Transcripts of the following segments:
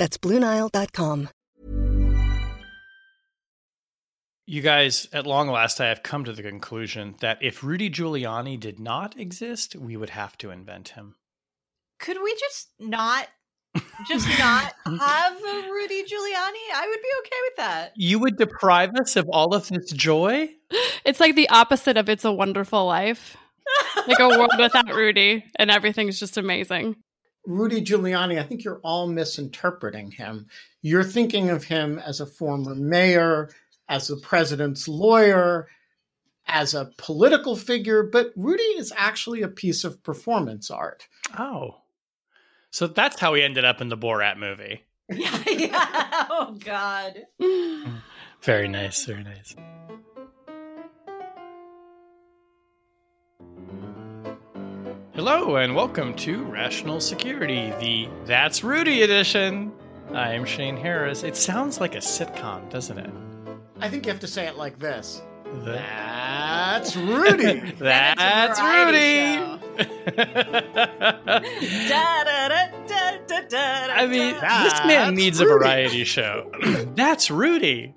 That's BlueNile.com. You guys, at long last, I have come to the conclusion that if Rudy Giuliani did not exist, we would have to invent him. Could we just not just not have a Rudy Giuliani? I would be okay with that. You would deprive us of all of this joy? It's like the opposite of It's a Wonderful Life. like a world without Rudy, and everything's just amazing. Rudy Giuliani, I think you're all misinterpreting him. You're thinking of him as a former mayor, as the president's lawyer, as a political figure, but Rudy is actually a piece of performance art. Oh. So that's how he ended up in the Borat movie. Yeah, yeah. Oh God. Very nice. Very nice. Hello and welcome to Rational Security, the That's Rudy edition. I am Shane Harris. It sounds like a sitcom, doesn't it? I think you have to say it like this. The- That's Rudy. That's Rudy. Da, da, da, da, da, da, I mean, this man That's needs a variety show. That's Rudy.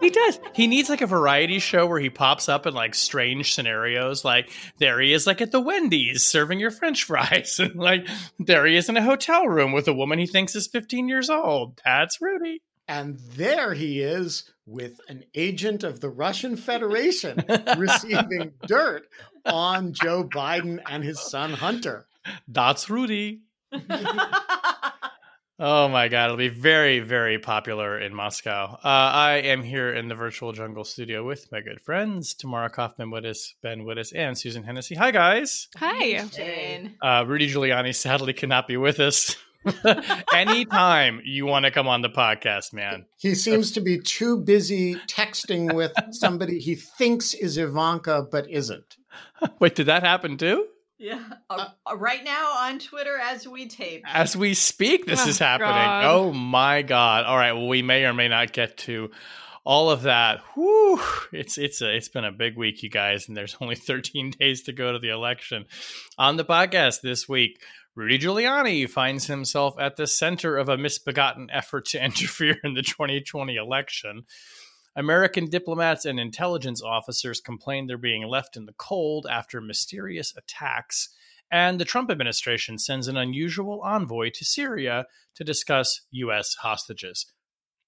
He does. He needs like a variety show where he pops up in like strange scenarios. Like there he is, like at the Wendy's serving your French fries, and like there he is in a hotel room with a woman he thinks is 15 years old. That's Rudy. and there he is with an agent of the Russian Federation receiving dirt on Joe Biden and his son Hunter. That's Rudy. Oh my god, it'll be very, very popular in Moscow. Uh, I am here in the virtual jungle studio with my good friends Tamara Kaufman Wittes, Ben Wittes, and Susan Hennessy. Hi guys. Hi. Jane. Uh, Rudy Giuliani sadly cannot be with us. Anytime you want to come on the podcast, man. He seems to be too busy texting with somebody he thinks is Ivanka but isn't. Wait, did that happen too? Yeah. Uh, uh, right now on Twitter as we tape. As we speak, this Oh, is happening. God. Oh my god! All right, well, we may or may not get to all of that. Whew, it's it's a it's been a big week, you guys, and there's only 13 days to go to the election. On the podcast this week, Rudy Giuliani finds himself at the center of a misbegotten effort to interfere in the 2020 election. American diplomats and intelligence officers complain they're being left in the cold after mysterious attacks. And the Trump administration sends an unusual envoy to Syria to discuss U.S. hostages.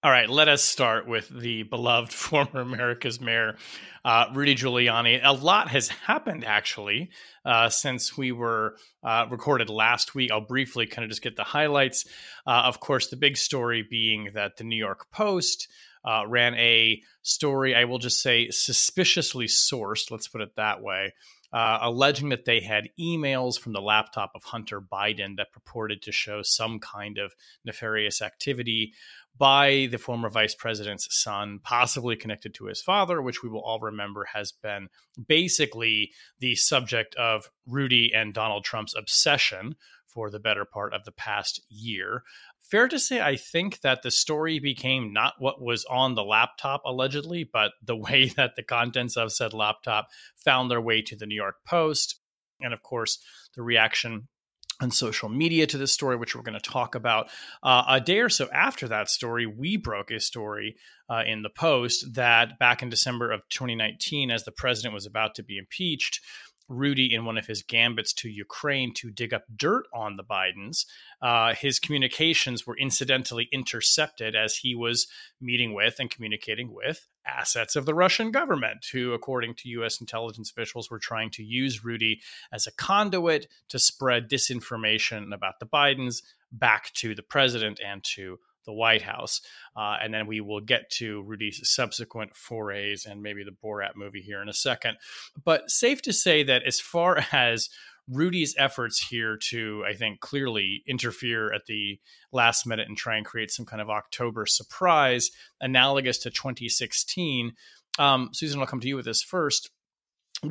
All right, let us start with the beloved former America's mayor, uh, Rudy Giuliani. A lot has happened actually uh, since we were uh, recorded last week. I'll briefly kind of just get the highlights. Uh, of course, the big story being that the New York Post uh, ran a story, I will just say suspiciously sourced, let's put it that way, uh, alleging that they had emails from the laptop of Hunter Biden that purported to show some kind of nefarious activity by the former vice president's son, possibly connected to his father, which we will all remember has been basically the subject of Rudy and Donald Trump's obsession for the better part of the past year. Fair to say, I think that the story became not what was on the laptop allegedly, but the way that the contents of said laptop found their way to the New York Post. And of course, the reaction on social media to this story, which we're going to talk about. Uh, a day or so after that story, we broke a story uh, in the Post that back in December of 2019, as the president was about to be impeached, Rudy, in one of his gambits to Ukraine to dig up dirt on the Bidens, uh, his communications were incidentally intercepted as he was meeting with and communicating with assets of the Russian government, who, according to U.S. intelligence officials, were trying to use Rudy as a conduit to spread disinformation about the Bidens back to the president and to the White House. Uh, and then we will get to Rudy's subsequent forays and maybe the Borat movie here in a second. But safe to say that as far as Rudy's efforts here to, I think, clearly interfere at the last minute and try and create some kind of October surprise, analogous to 2016. Um, Susan, I'll come to you with this first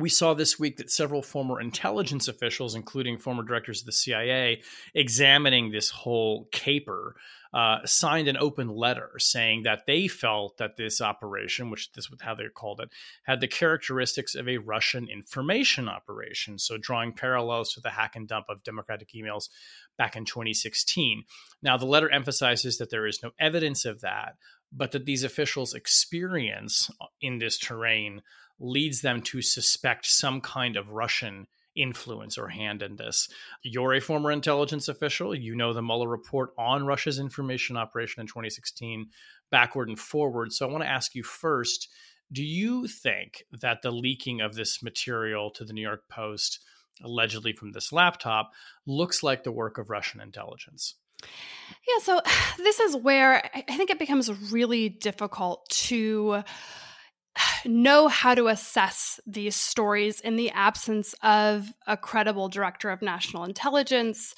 we saw this week that several former intelligence officials, including former directors of the CIA, examining this whole caper, uh, signed an open letter saying that they felt that this operation, which this was how they called it, had the characteristics of a Russian information operation. So, drawing parallels to the hack and dump of Democratic emails back in 2016. Now, the letter emphasizes that there is no evidence of that, but that these officials' experience in this terrain leads them to suspect some kind of Russian influence or hand in this. You're a former intelligence official. You know the Mueller report on Russia's information operation in 2016, backward and forward. So I want to ask you first do you think that the leaking of this material to the New York Post, allegedly from this laptop, looks like the work of Russian intelligence? Yeah, so this is where I think it becomes really difficult to know how to assess these stories in the absence of a credible director of national intelligence,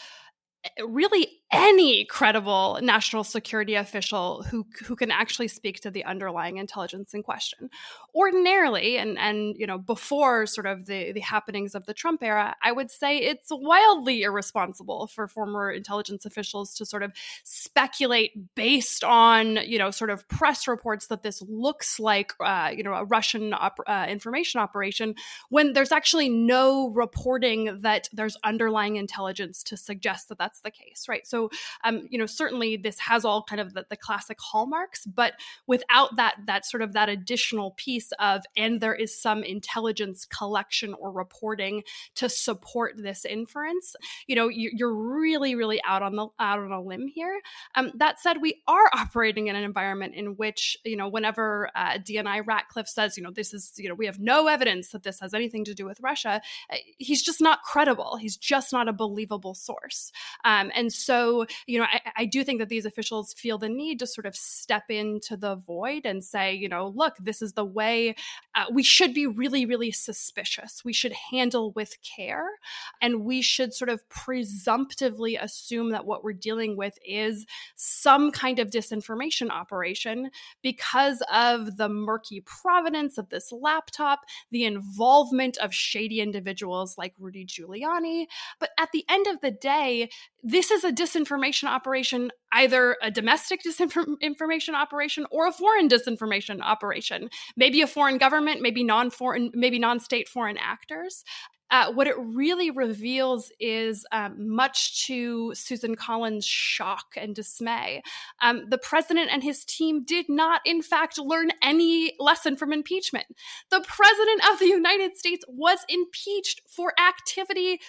eh, really any credible national security official who who can actually speak to the underlying intelligence in question. Ordinarily, and and you know before sort of the the happenings of the Trump era, I would say it's wildly irresponsible for former intelligence officials to sort of speculate based on you know sort of press reports that this looks like uh, you know a Russian op- uh, information operation when there's actually no reporting that there's underlying intelligence to suggest that that's the case, right? So so, um, you know, certainly this has all kind of the, the classic hallmarks, but without that that sort of that additional piece of and there is some intelligence collection or reporting to support this inference, you know, you, are really really out on the out on a limb here. Um, that said, we are operating in an environment in which you know whenever uh, DNI Ratcliffe says, you know, this is you know we have no evidence that this has anything to do with Russia, uh, he's just not credible. He's just not a believable source. Um, and so you know, I, I do think that these officials feel the need to sort of step into the void and say, you know, look, this is the way uh, we should be really, really suspicious. We should handle with care. And we should sort of presumptively assume that what we're dealing with is some kind of disinformation operation because of the murky provenance of this laptop, the involvement of shady individuals like Rudy Giuliani. But at the end of the day, this is a disinformation operation, either a domestic disinformation operation or a foreign disinformation operation. Maybe a foreign government, maybe non-foreign, maybe non-state foreign actors. Uh, what it really reveals is um, much to Susan Collins' shock and dismay. Um, the president and his team did not, in fact, learn any lesson from impeachment. The president of the United States was impeached for activity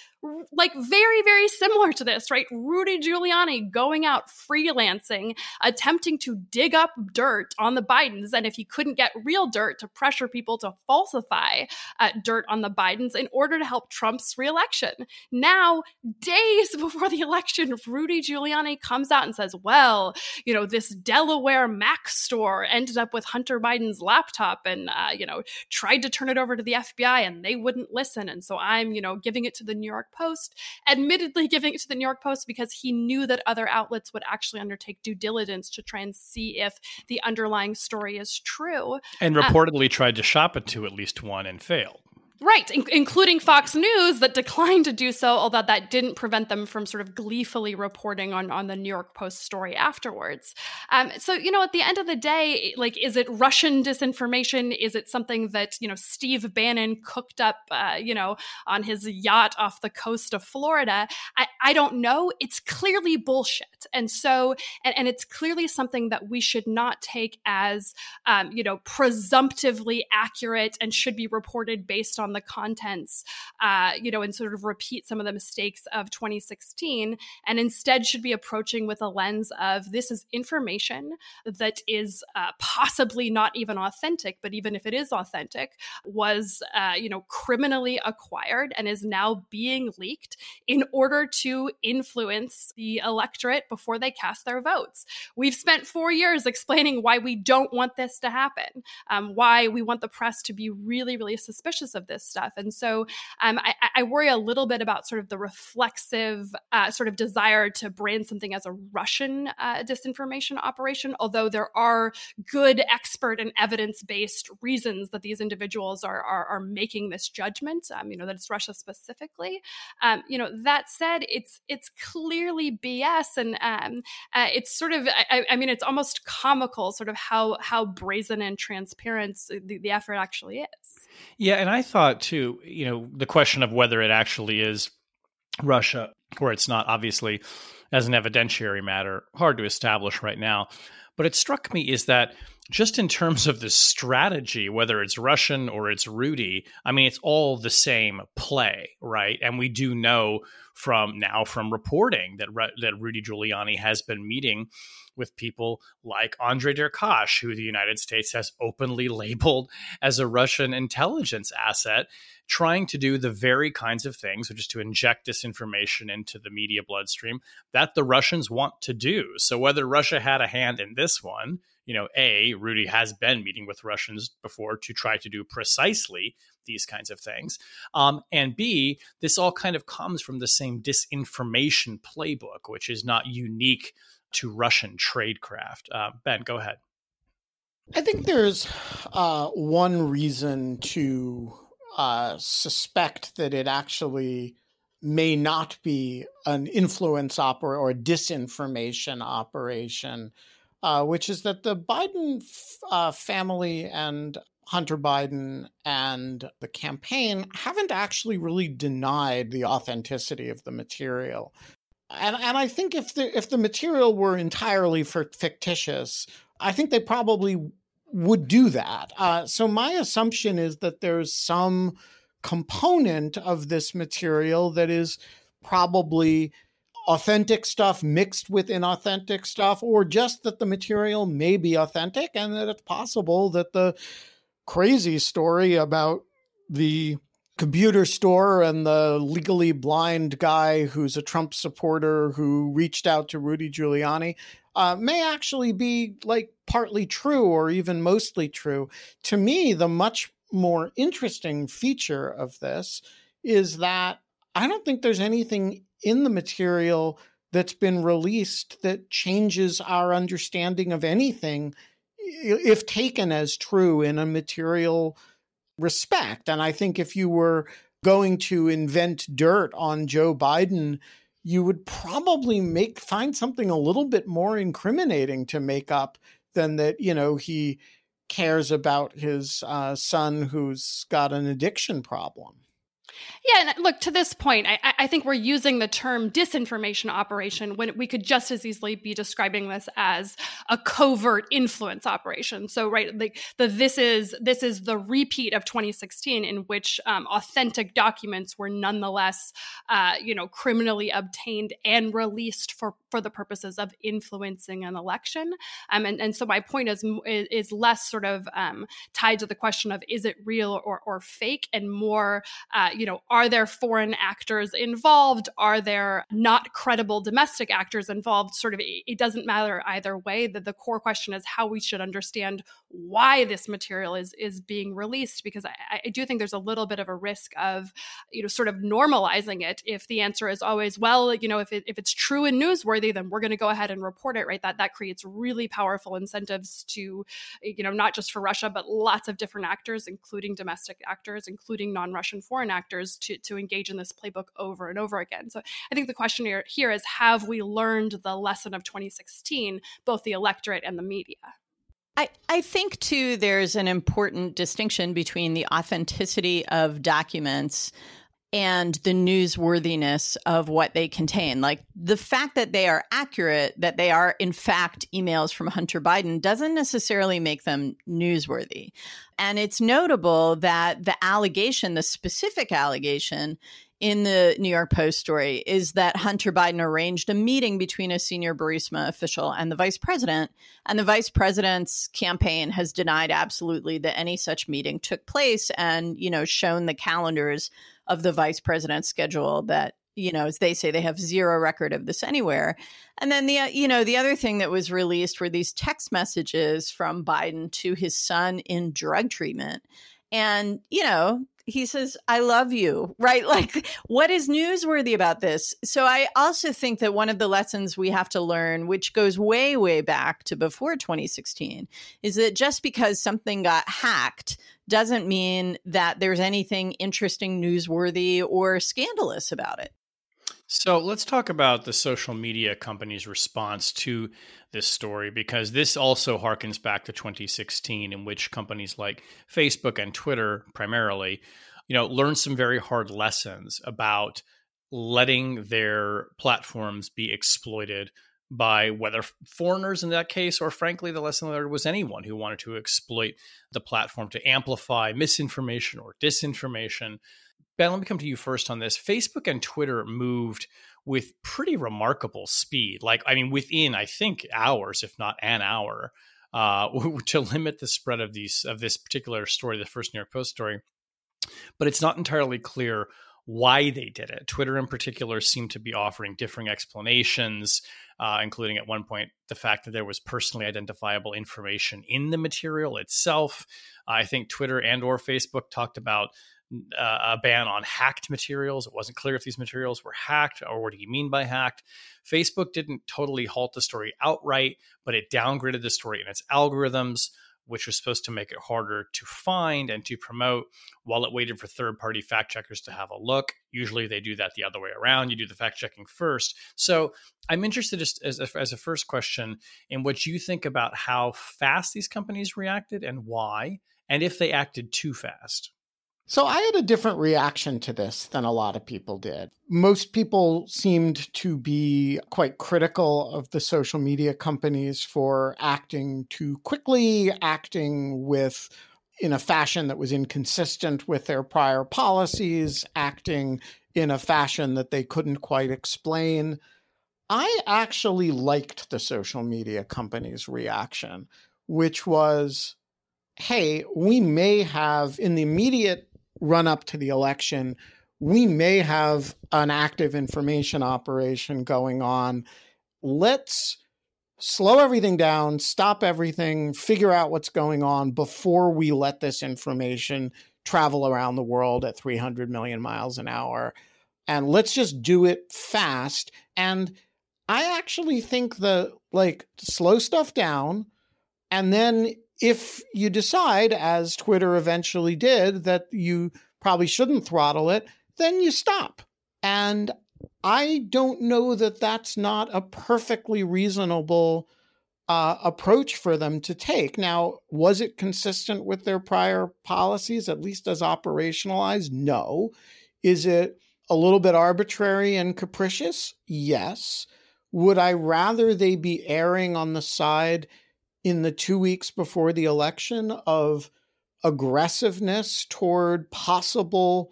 like very very similar to this right? Rudy giuliani going out freelancing attempting to dig up dirt on the bidens and if he couldn't get real dirt to pressure people to falsify uh, dirt on the bidens in order to help trump's reelection. Now days before the election rudy giuliani comes out and says well you know this delaware mac store ended up with hunter biden's laptop and uh, you know tried to turn it over to the fbi and they wouldn't listen and so i'm you know giving it to the new york Post, admittedly giving it to the New York Post because he knew that other outlets would actually undertake due diligence to try and see if the underlying story is true. And uh, reportedly tried to shop it to at least one and failed. Right, in- including Fox News that declined to do so, although that didn't prevent them from sort of gleefully reporting on, on the New York Post story afterwards. Um, so, you know, at the end of the day, like, is it Russian disinformation? Is it something that, you know, Steve Bannon cooked up, uh, you know, on his yacht off the coast of Florida? I, I don't know. It's clearly bullshit. And so, and, and it's clearly something that we should not take as, um, you know, presumptively accurate and should be reported based on on the contents, uh, you know, and sort of repeat some of the mistakes of 2016, and instead should be approaching with a lens of this is information that is uh, possibly not even authentic, but even if it is authentic, was, uh, you know, criminally acquired and is now being leaked in order to influence the electorate before they cast their votes. We've spent four years explaining why we don't want this to happen, um, why we want the press to be really, really suspicious of this this stuff. And so um, I, I, worry a little bit about sort of the reflexive uh, sort of desire to brand something as a Russian uh, disinformation operation, although there are good expert and evidence based reasons that these individuals are, are, are making this judgment, um, you know, that it's Russia specifically. Um, you know, that said, it's, it's clearly BS and um, uh, it's sort of, I, I, mean, it's almost comical sort of how, how brazen and transparent the, the effort actually is. Yeah, and I thought too, you know, the question of whether it actually is Russia or it's not, obviously, as an evidentiary matter, hard to establish right now. But it struck me is that just in terms of the strategy, whether it's Russian or it's Rudy, I mean, it's all the same play, right? And we do know from now from reporting that that Rudy Giuliani has been meeting with people like Andre Derkach, who the United States has openly labeled as a Russian intelligence asset, trying to do the very kinds of things, which is to inject disinformation into the media bloodstream that the Russians want to do. So whether Russia had a hand in this one, you know, A, Rudy has been meeting with Russians before to try to do precisely these kinds of things. Um, and B, this all kind of comes from the same disinformation playbook, which is not unique to Russian tradecraft. Uh, ben, go ahead. I think there's uh, one reason to uh, suspect that it actually may not be an influence opera or disinformation operation, uh, which is that the Biden f- uh, family and Hunter Biden and the campaign haven't actually really denied the authenticity of the material and and I think if the if the material were entirely fictitious, I think they probably would do that. Uh, so my assumption is that there's some component of this material that is probably authentic stuff mixed with inauthentic stuff, or just that the material may be authentic and that it's possible that the crazy story about the computer store and the legally blind guy who's a Trump supporter who reached out to Rudy Giuliani uh, may actually be like partly true or even mostly true. To me, the much more interesting feature of this is that I don't think there's anything in the material that's been released that changes our understanding of anything if taken as true in a material respect. And I think if you were going to invent dirt on Joe Biden, you would probably make find something a little bit more incriminating to make up than that, you know, he cares about his uh, son who's got an addiction problem. Yeah, and look, to this point, I, I, think we're using the term disinformation operation when we could just as easily be describing this as a covert influence operation. So, right, like the this is this is the repeat of 2016, in which um, authentic documents were nonetheless, uh, you know, criminally obtained and released for for the purposes of influencing an election. Um, and and so my point is is less sort of um, tied to the question of is it real or or fake, and more, uh, you know, are there foreign actors involved? Are there not credible domestic actors involved? Sort of, it doesn't matter either way. That the core question is how we should understand why this material is is being released, because I, I do think there's a little bit of a risk of, you know, sort of normalizing it. If the answer is always, well, you know, if it, if it's true and newsworthy, then we're going to go ahead and report it, right? That that creates really powerful incentives to, eh, you know, not just for Russia, but lots of different actors, including domestic actors, including non-Russian foreign actors, to, to engage in this playbook over and over again. So I think the question here, here is have we learned the lesson of 2016, both the electorate and the media? I, I think too there's an important distinction between the authenticity of documents and the newsworthiness of what they contain. Like the fact that they are accurate, that they are in fact emails from Hunter Biden, doesn't necessarily make them newsworthy. And it's notable that the allegation, the specific allegation, in the New York Post story is that Hunter Biden arranged a meeting between a senior Burisma official and the vice president. And the vice president's campaign has denied absolutely that any such meeting took place and, you know, shown the calendars of the vice president's schedule that you know as they say they have zero record of this anywhere and then the uh, you know the other thing that was released were these text messages from biden to his son in drug treatment and you know he says, I love you, right? Like, what is newsworthy about this? So, I also think that one of the lessons we have to learn, which goes way, way back to before 2016, is that just because something got hacked doesn't mean that there's anything interesting, newsworthy, or scandalous about it. So let's talk about the social media company's response to this story because this also harkens back to 2016 in which companies like Facebook and Twitter primarily, you know, learned some very hard lessons about letting their platforms be exploited by whether foreigners in that case or frankly the lesson learned was anyone who wanted to exploit the platform to amplify misinformation or disinformation Ben, let me come to you first on this. Facebook and Twitter moved with pretty remarkable speed. Like, I mean, within I think hours, if not an hour, uh, to limit the spread of these of this particular story, the first New York Post story. But it's not entirely clear why they did it. Twitter, in particular, seemed to be offering differing explanations, uh, including at one point the fact that there was personally identifiable information in the material itself. I think Twitter and or Facebook talked about uh, a ban on hacked materials. It wasn't clear if these materials were hacked or what do you mean by hacked. Facebook didn't totally halt the story outright, but it downgraded the story in its algorithms, which was supposed to make it harder to find and to promote while it waited for third party fact checkers to have a look. Usually they do that the other way around. You do the fact checking first. So I'm interested just as a, as a first question in what you think about how fast these companies reacted and why, and if they acted too fast. So I had a different reaction to this than a lot of people did. Most people seemed to be quite critical of the social media companies for acting too quickly, acting with in a fashion that was inconsistent with their prior policies, acting in a fashion that they couldn't quite explain. I actually liked the social media companies' reaction, which was hey, we may have in the immediate run up to the election, we may have an active information operation going on. Let's slow everything down, stop everything, figure out what's going on before we let this information travel around the world at 300 million miles an hour. And let's just do it fast. And I actually think the like slow stuff down and then if you decide, as Twitter eventually did, that you probably shouldn't throttle it, then you stop. And I don't know that that's not a perfectly reasonable uh, approach for them to take. Now, was it consistent with their prior policies, at least as operationalized? No. Is it a little bit arbitrary and capricious? Yes. Would I rather they be erring on the side in the two weeks before the election of aggressiveness toward possible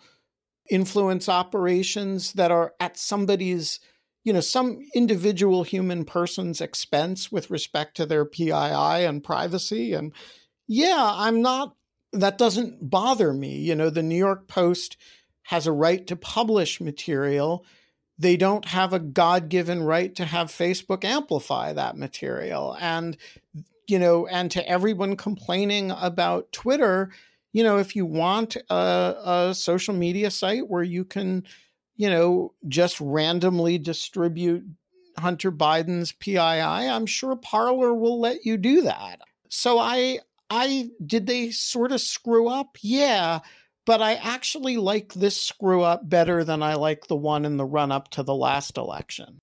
influence operations that are at somebody's you know some individual human person's expense with respect to their PII and privacy. And yeah I'm not that doesn't bother me. You know the New York Post has a right to publish material. They don't have a god-given right to have Facebook amplify that material. And you know, and to everyone complaining about Twitter, you know, if you want a, a social media site where you can, you know, just randomly distribute Hunter Biden's PII, I'm sure Parler will let you do that. So I I did they sort of screw up? Yeah, but I actually like this screw up better than I like the one in the run up to the last election.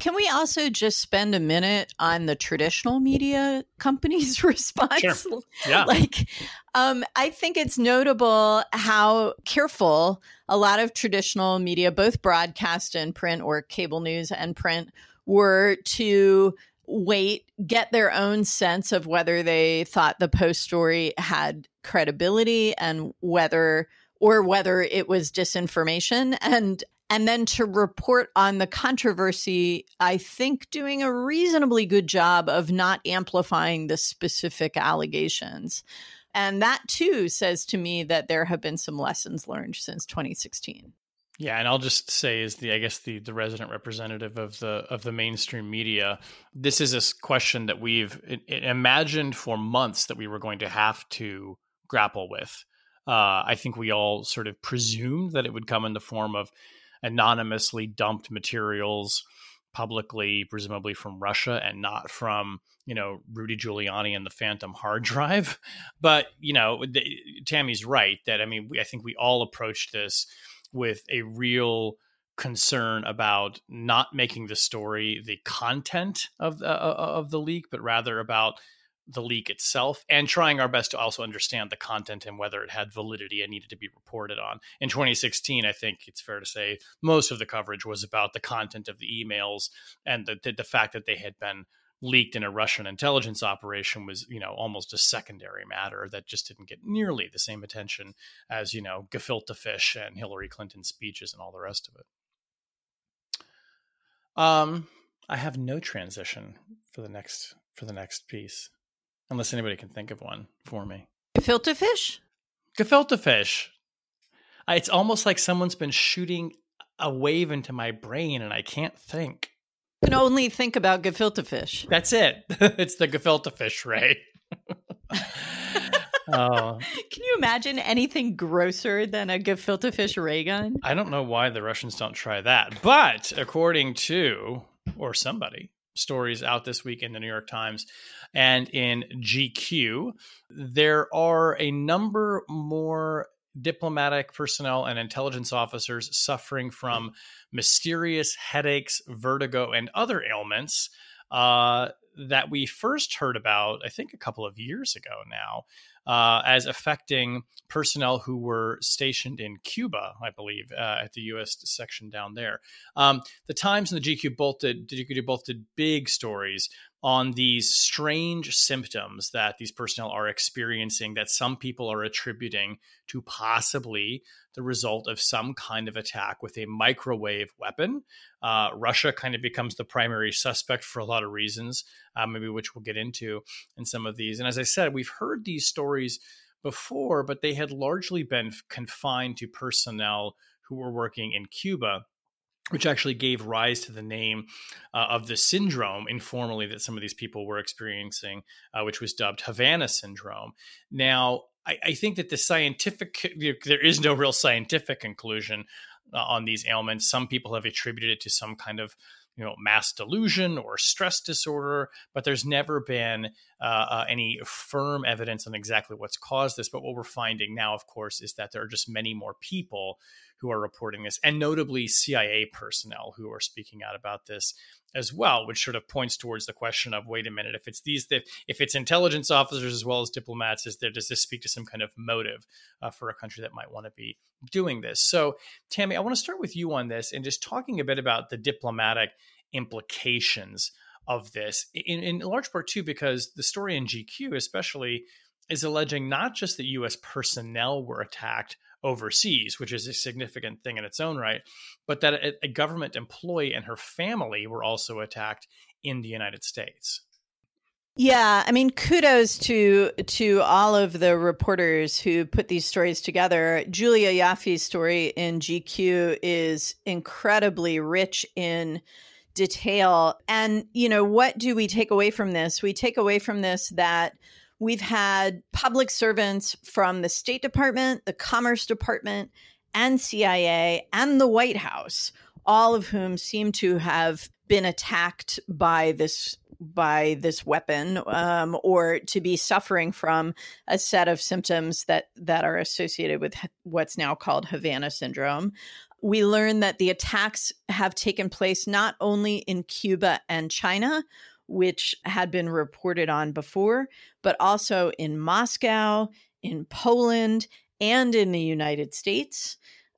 Can we also just spend a minute on the traditional media companies' response? Sure. Yeah. like, um, I think it's notable how careful a lot of traditional media, both broadcast and print or cable news and print, were to wait, get their own sense of whether they thought the post story had credibility and whether or whether it was disinformation. And and then to report on the controversy, I think doing a reasonably good job of not amplifying the specific allegations. And that too says to me that there have been some lessons learned since 2016. Yeah, and I'll just say, as the I guess the the resident representative of the of the mainstream media, this is a question that we've imagined for months that we were going to have to grapple with Uh, I think we all sort of presumed that it would come in the form of anonymously dumped materials publicly, presumably from Russia and not from you know Rudy Giuliani and the Phantom hard drive. But you know, the, Tammy's right that I mean, we, I think we all approached this with a real concern about not making the story the content of the, uh, of the leak, but rather about the leak itself and trying our best to also understand the content and whether it had validity and needed to be reported on. In 2016, I think it's fair to say most of the coverage was about the content of the emails and the, the, the fact that they had been leaked in a Russian intelligence operation was, you know, almost a secondary matter that just didn't get nearly the same attention as, you know, gefilte fish and Hillary Clinton speeches and all the rest of it. Um, I have no transition for the next for the next piece, unless anybody can think of one for me. Gefilte fish. Gefilte fish. It's almost like someone's been shooting a wave into my brain, and I can't think can only think about gefilte fish. That's it. it's the gefilte fish, Ray. oh. Can you imagine anything grosser than a gefilte fish ray gun? I don't know why the Russians don't try that. But according to, or somebody, stories out this week in the New York Times and in GQ, there are a number more diplomatic personnel and intelligence officers suffering from mysterious headaches, vertigo, and other ailments uh, that we first heard about, I think, a couple of years ago now, uh, as affecting personnel who were stationed in Cuba, I believe, uh, at the U.S. section down there. Um, the Times and the GQ both did, GQ both did big stories on these strange symptoms that these personnel are experiencing that some people are attributing to possibly the result of some kind of attack with a microwave weapon. Uh, Russia kind of becomes the primary suspect for a lot of reasons, uh, maybe which we'll get into in some of these. And as I said, we've heard these stories before, but they had largely been confined to personnel who were working in Cuba which actually gave rise to the name uh, of the syndrome informally that some of these people were experiencing, uh, which was dubbed Havana syndrome. Now, I, I think that the scientific, there is no real scientific conclusion uh, on these ailments. Some people have attributed it to some kind of you know mass delusion or stress disorder but there's never been uh, uh, any firm evidence on exactly what's caused this but what we're finding now of course is that there are just many more people who are reporting this, and notably CIA personnel who are speaking out about this as well, which sort of points towards the question of wait a minute, if it's these, if it's intelligence officers as well as diplomats, is there does this speak to some kind of motive uh, for a country that might want to be doing this? So, Tammy, I want to start with you on this and just talking a bit about the diplomatic implications of this, in, in large part too, because the story in GQ, especially, is alleging not just that U.S. personnel were attacked overseas, which is a significant thing in its own right, but that a, a government employee and her family were also attacked in the United States. Yeah, I mean, kudos to to all of the reporters who put these stories together. Julia Ioffe's story in GQ is incredibly rich in detail. And you know, what do we take away from this? We take away from this that We've had public servants from the State Department, the Commerce Department, and CIA, and the White House, all of whom seem to have been attacked by this by this weapon um, or to be suffering from a set of symptoms that that are associated with what's now called Havana syndrome. We learn that the attacks have taken place not only in Cuba and China, which had been reported on before, but also in Moscow, in Poland, and in the United States.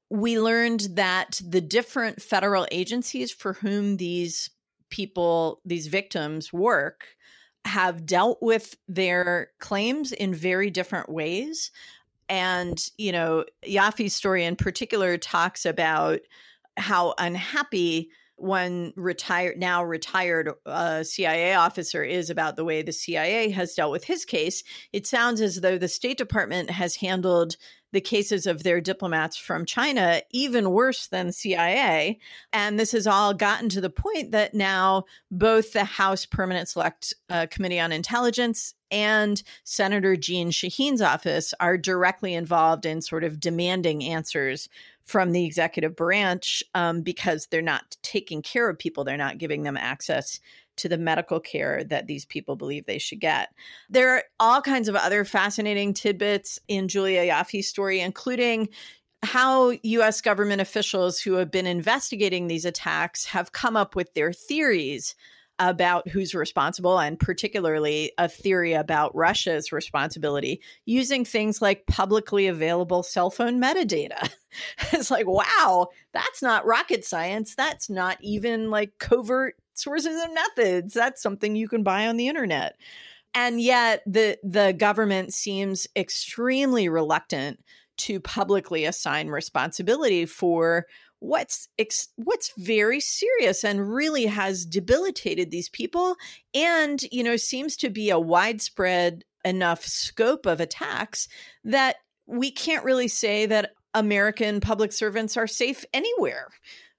We learned that the different federal agencies for whom these people, these victims work, have dealt with their claims in very different ways. And, you know, Ioffe's story in particular talks about how unhappy one retired now retired uh, CIA officer is about the way the CIA has dealt with his case. It sounds as though the State Department has handled the cases of their diplomats from China even worse than CIA. And this has all gotten to the point that now both the House Permanent Select uh, Committee on Intelligence and Senator Jeanne Shaheen's office are directly involved in sort of demanding answers from the executive branch um, because they're not taking care of people, they're not giving them access to the medical care that these people believe they should get. There are all kinds of other fascinating tidbits in Julia Ioffe's story, including how US government officials who have been investigating these attacks have come up with their theories about who's responsible, and particularly a theory about Russia's responsibility using things like publicly available cell phone metadata. it's like, wow, that's not rocket science. That's not even like covert sources and methods. That's something you can buy on the internet. And yet the the government seems extremely reluctant to publicly assign responsibility for what's ex- what's very serious and really has debilitated these people and you know seems to be a widespread enough scope of attacks that we can't really say that American public servants are safe anywhere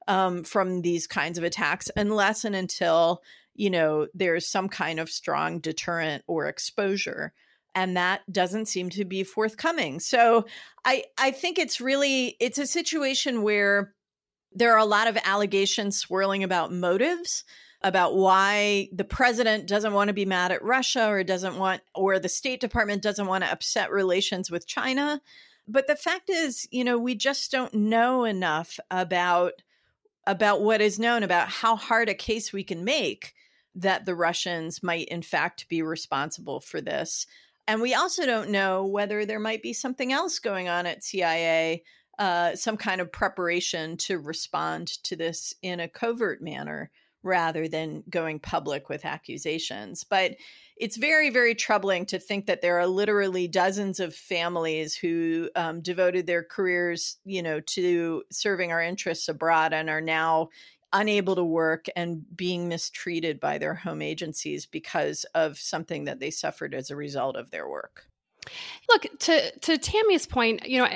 um, from these kinds of attacks unless and until you know there's some kind of strong deterrent or exposure and that doesn't seem to be forthcoming. So i i think it's really it's a situation where there are a lot of allegations swirling about motives about why the president doesn't want to be mad at Russia or doesn't want or the state department doesn't want to upset relations with China but the fact is you know we just don't know enough about about what is known about how hard a case we can make that the Russians might, in fact, be responsible for this. And we also don't know whether there might be something else going on at CIA, uh, some kind of preparation to respond to this in a covert manner rather than going public with accusations. But it's very, very troubling to think that there are literally dozens of families who um, devoted their careers, you know, to serving our interests abroad and are now unable to work and being mistreated by their home agencies because of something that they suffered as a result of their work. Look, to to Tammy's point, you know,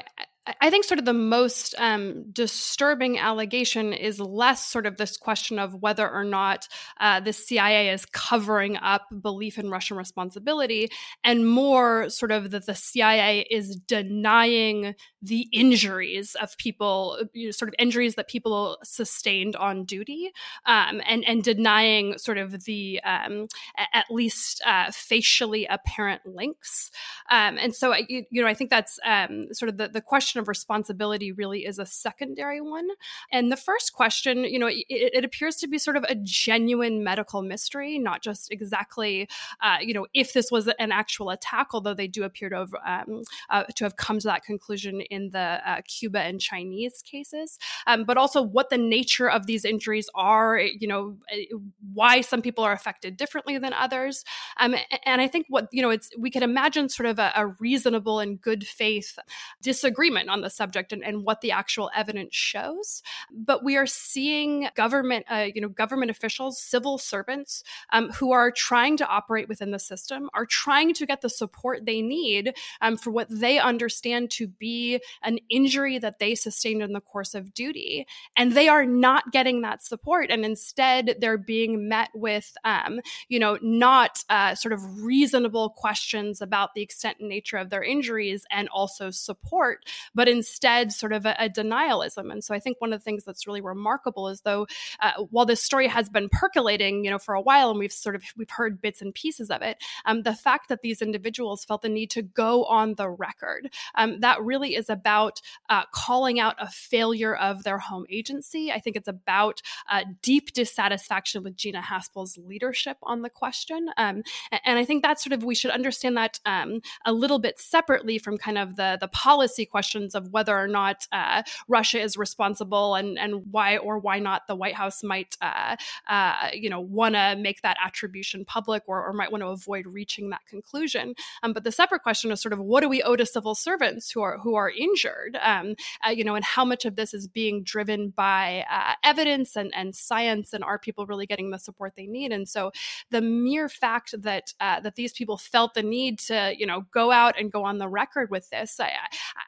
I think sort of the most um, disturbing allegation is less sort of this question of whether or not uh, the CIA is covering up belief in Russian responsibility, and more sort of that the CIA is denying the injuries of people, you know, sort of injuries that people sustained on duty, um, and and denying sort of the um, at least uh, facially apparent links. Um, and so, you, you know, I think that's um, sort of the the question question of responsibility really is a secondary one. And the first question, you know, it, it appears to be sort of a genuine medical mystery, not just exactly, uh, you know, if this was an actual attack, although they do appear to have um, uh, to have come to that conclusion in the uh, Cuba and Chinese cases, um, but also what the nature of these injuries are, you know, eh, why some people are affected differently than others. Um, and I think what, you know, it's, we can imagine sort of a, a reasonable and good faith disagreement on the subject and, and what the actual evidence shows. But we are seeing government, uh, you know, government officials, civil servants um, who are trying to operate within the system, are trying to get the support they need um, for what they understand to be an injury that they sustained in the course of duty. And they are not getting that support. And instead, they're being met with, um, you know, not uh, sort of reasonable questions about the extent and nature of their injuries and also support, but instead sort of a, a, denialism. And so I think one of the things that's really remarkable is though, uh, while this story has been percolating, you know, for a while, and we've sort of we've heard bits and pieces of it, um, the fact that these individuals felt the need to go on the record, um, that really is about uh, calling out a failure of their home agency. I think it's about uh, deep dissatisfaction with Gina Haspel's leadership on the question, um, and I think that sort of we should understand that um, a little bit separately from kind of the the policy questions questions of whether or not uh, Russia is responsible and and why or why not the White House might uh, uh, you know want to make that attribution public or, or might want to avoid reaching that conclusion. Um, but the separate question is sort of what do we owe to civil servants who are who are injured, um, uh, you know, and how much of this is being driven by uh, evidence and and science, and are people really getting the support they need? And so the mere fact that uh, that these people felt the need to you know go out and go on the record with this, I,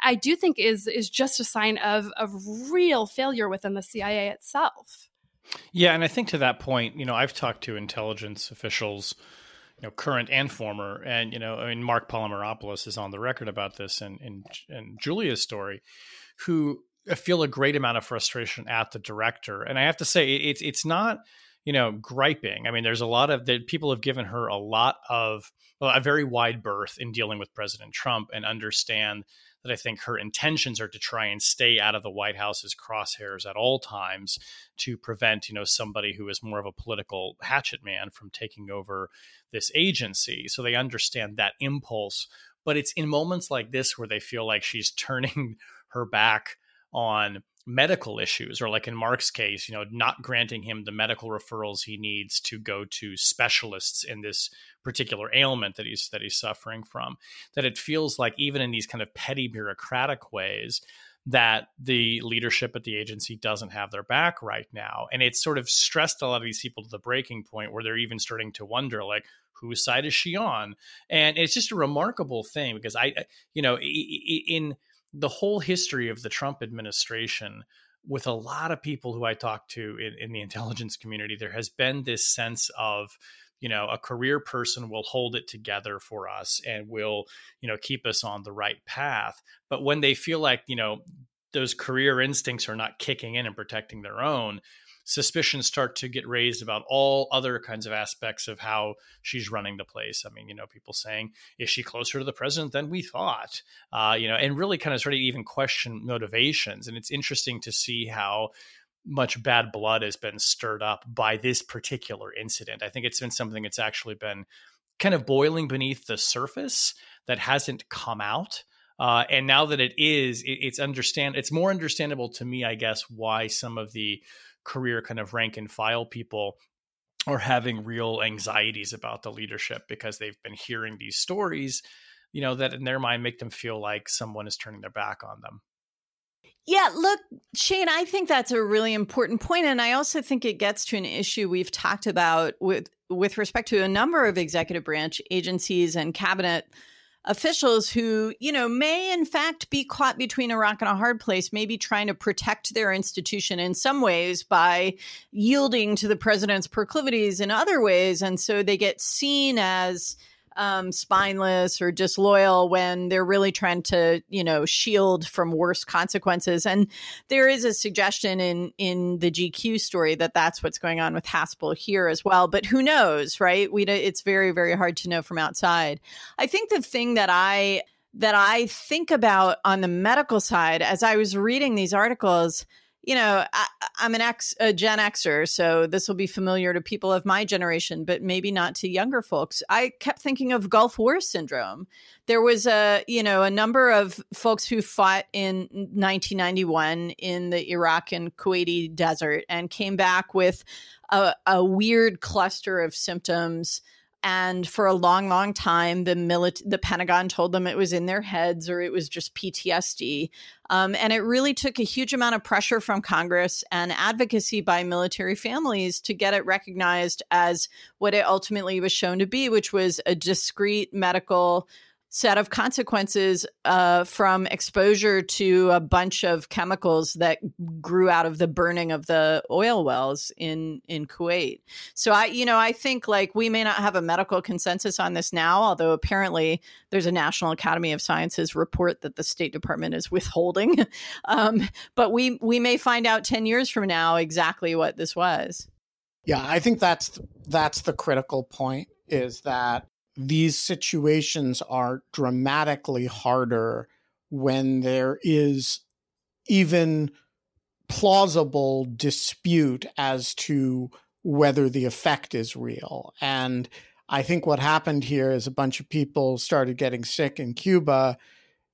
I do think is is just a sign of of real failure within the CIA itself. Yeah, and I think to that point, you know, I've talked to intelligence officials, you know, current and former, and you know, I mean, Mark Polymeropoulos is on the record about this, and in Julia's story, who feel a great amount of frustration at the director, and I have to say, it's it's not you know, griping. I mean, there's a lot of that people have given her a lot of well, a very wide berth in dealing with President Trump and understand that I think her intentions are to try and stay out of the White House's crosshairs at all times to prevent, you know, somebody who is more of a political hatchet man from taking over this agency. So they understand that impulse. But it's in moments like this where they feel like she's turning her back on medical issues or like in Mark's case, you know, not granting him the medical referrals he needs to go to specialists in this particular ailment that he's that he's suffering from that it feels like even in these kind of petty bureaucratic ways that the leadership at the agency doesn't have their back right now. And it's sort of stressed a lot of these people to the breaking point where they're even starting to wonder like whose side is she on? And it's just a remarkable thing because i you know in the whole history of the Trump administration with a lot of people who I talk to in, in, the intelligence community, there has been this sense of, you know, a career person will hold it together for us and will, you know, keep us on the right path. But when they feel like, you know, those career instincts are not kicking in and protecting their own, suspicions start to get raised about all other kinds of aspects of how she's running the place. I mean, you know, people saying, is she closer to the president than we thought? Uh, you know, and really kind of starting to even question motivations. And it's interesting to see how much bad blood has been stirred up by this particular incident. I think it's been something that's actually been kind of boiling beneath the surface that hasn't come out. Uh, and now that it is, it, it's understand. It's more understandable to me, I guess, why some of the career kind of rank and file people are having real anxieties about the leadership because they've been hearing these stories, you know, that in their mind make them feel like someone is turning their back on them. Yeah, look, Shane, I think that's a really important point and I also think it gets to an issue we've talked about with with respect to a number of executive branch agencies and cabinet officials who, you know, may in fact be caught between a rock and a hard place, maybe trying to protect their institution in some ways by yielding to the president's proclivities in other ways. And so they get seen as um, spineless or disloyal when they're really trying to, you know, shield from worse consequences. And there is a suggestion in in the GQ story that that's what's going on with Haspel here as well. But who knows, right? We it's very very hard to know from outside. I think the thing that I that I think about on the medical side as I was reading these articles you know, I, am an X, a Gen Xer, so this will be familiar to people of my generation, but maybe not to younger folks. I kept thinking of Gulf War syndrome. There was a, you know, a number of folks who fought in 1991 in the Iraq and Kuwaiti desert and came back with a, a weird cluster of symptoms and for a long long time the milit- the pentagon told them it was in their heads or it was just ptsd um, and it really took a huge amount of pressure from congress and advocacy by military families to get it recognized as what it ultimately was shown to be which was a discrete medical set of consequences uh, from exposure to a bunch of chemicals that grew out of the burning of the oil wells in in Kuwait. So I, you know, I think like we may not have a medical consensus on this now, although apparently there's a National Academy of Sciences report that the State Department is withholding. um, but we we may find out ten years from now exactly what this was. Yeah, I think that's that's the critical point is that these situations are dramatically harder when there is even plausible dispute as to whether the effect is real. And I think what happened here is a bunch of people started getting sick in Cuba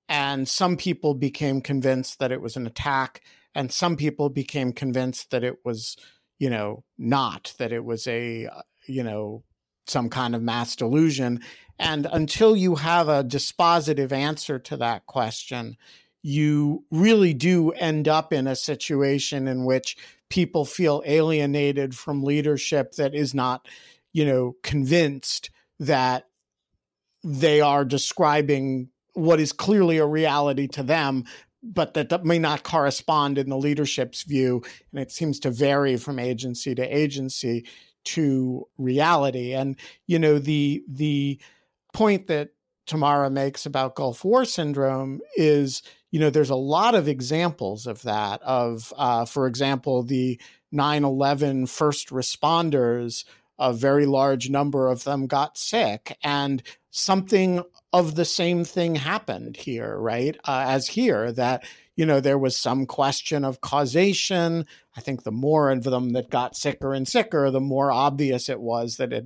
And some people became convinced that it was an attack, and some people became convinced that it was, you know, not, that it was a, uh, you know, some kind of mass delusion. And until you have a dispositive answer to that question, you really do end up in a situation in which people feel alienated from leadership that is not, you know, convinced that they are describing what is clearly a reality to them, but that may not correspond in the leadership's view. And it seems to vary from agency to agency to reality. And, you know, the, the point that Tamara makes about Gulf War syndrome is, you know, there's a lot of examples of that. Of, uh, for example, the 9 11 first responders, a very large number of them got sick, and something of the same thing happened here, right? Uh, as here, that, you know, there was some question of causation. I think the more of them that got sicker and sicker, the more obvious it was that it,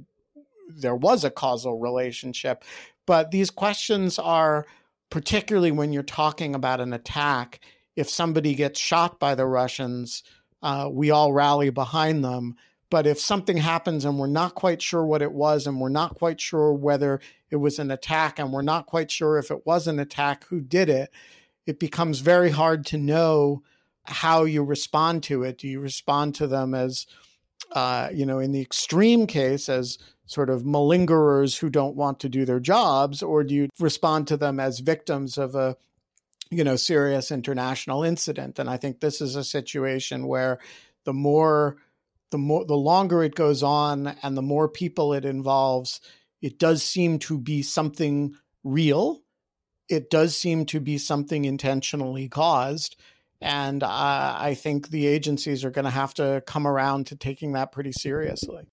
there was a causal relationship. But these questions are particularly when you're talking about an attack, if somebody gets shot by the Russians, uh, we all rally behind them. But if something happens and we're not quite sure what it was, and we're not quite sure whether it was an attack, and we're not quite sure if it was an attack, who did it, it becomes very hard to know how you respond to it. Do you respond to them as, uh, you know, in the extreme case, as sort of malingerers who don't want to do their jobs, or do you respond to them as victims of a you know serious international incident? And I think this is a situation where the more the more the longer it goes on and the more people it involves, it does seem to be something real. It does seem to be something intentionally caused. And uh, I think the agencies are going to have to come around to taking that pretty seriously.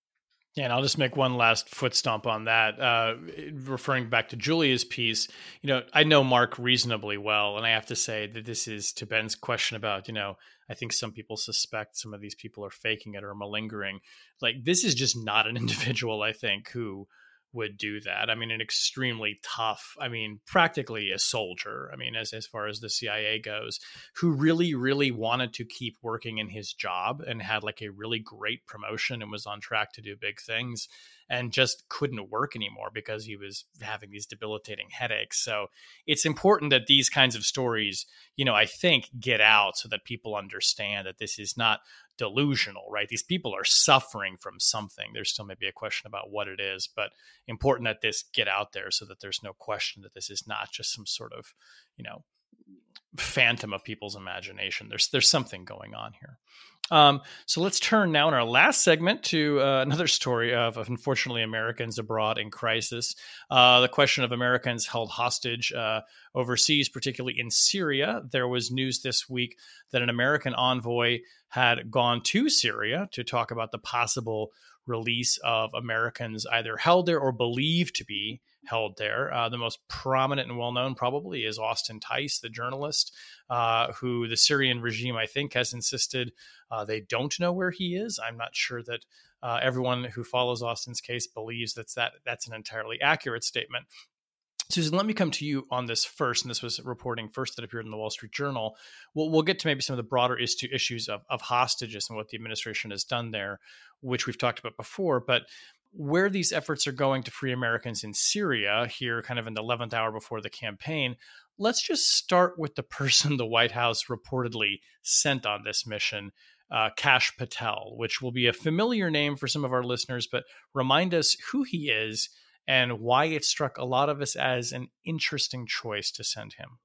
Yeah, and I'll just make one last foot stomp on that. Uh, referring back to Julia's piece, you know, I know Mark reasonably well, and I have to say that this is to Ben's question about, you know, I think some people suspect some of these people are faking it or malingering. Like, this is just not an individual, I think, who would do that. I mean, an extremely tough, I mean, practically a soldier. I mean, as as far as the CIA goes, who really, really wanted to keep working in his job and had like a really great promotion and was on track to do big things and just couldn't work anymore because he was having these debilitating headaches. So it's important that these kinds of stories, you know, I think get out so that people understand that this is not delusional, right? These people are suffering from something. There's still maybe a question about what it is, but important that this get out there so that there's no question that this is not just some sort of, you know, phantom of people's imagination. There's there's something going on here. Um, so let's turn now in our last segment to uh, another story of, of, unfortunately Americans abroad in crisis. Uh, the question of Americans held hostage uh, overseas, particularly in Syria. There was news this week that an American envoy had gone to Syria to talk about the possible release of Americans either held there or believed to be held there. Uh, the most prominent and well known, probably, is Austin Tice, the journalist, uh, who the Syrian regime, I think, has insisted uh, they don't know where he is. I'm not sure that uh, everyone who follows Austin's case believes that's that that's an entirely accurate statement. Susan, let me come to you on this first, and this was reporting first that appeared in the Wall Street Journal. We'll, we'll get to maybe some of the broader issues of, of hostages and what the administration has done there, which we've talked about before. But where these efforts are going to free Americans in Syria, here kind of in the 11th hour before the campaign, let's just start with the person the White House reportedly sent on this mission, uh, Kash Patel, which will be a familiar name for some of our listeners, but remind us who he is and why it struck a lot of us as an interesting choice to send him.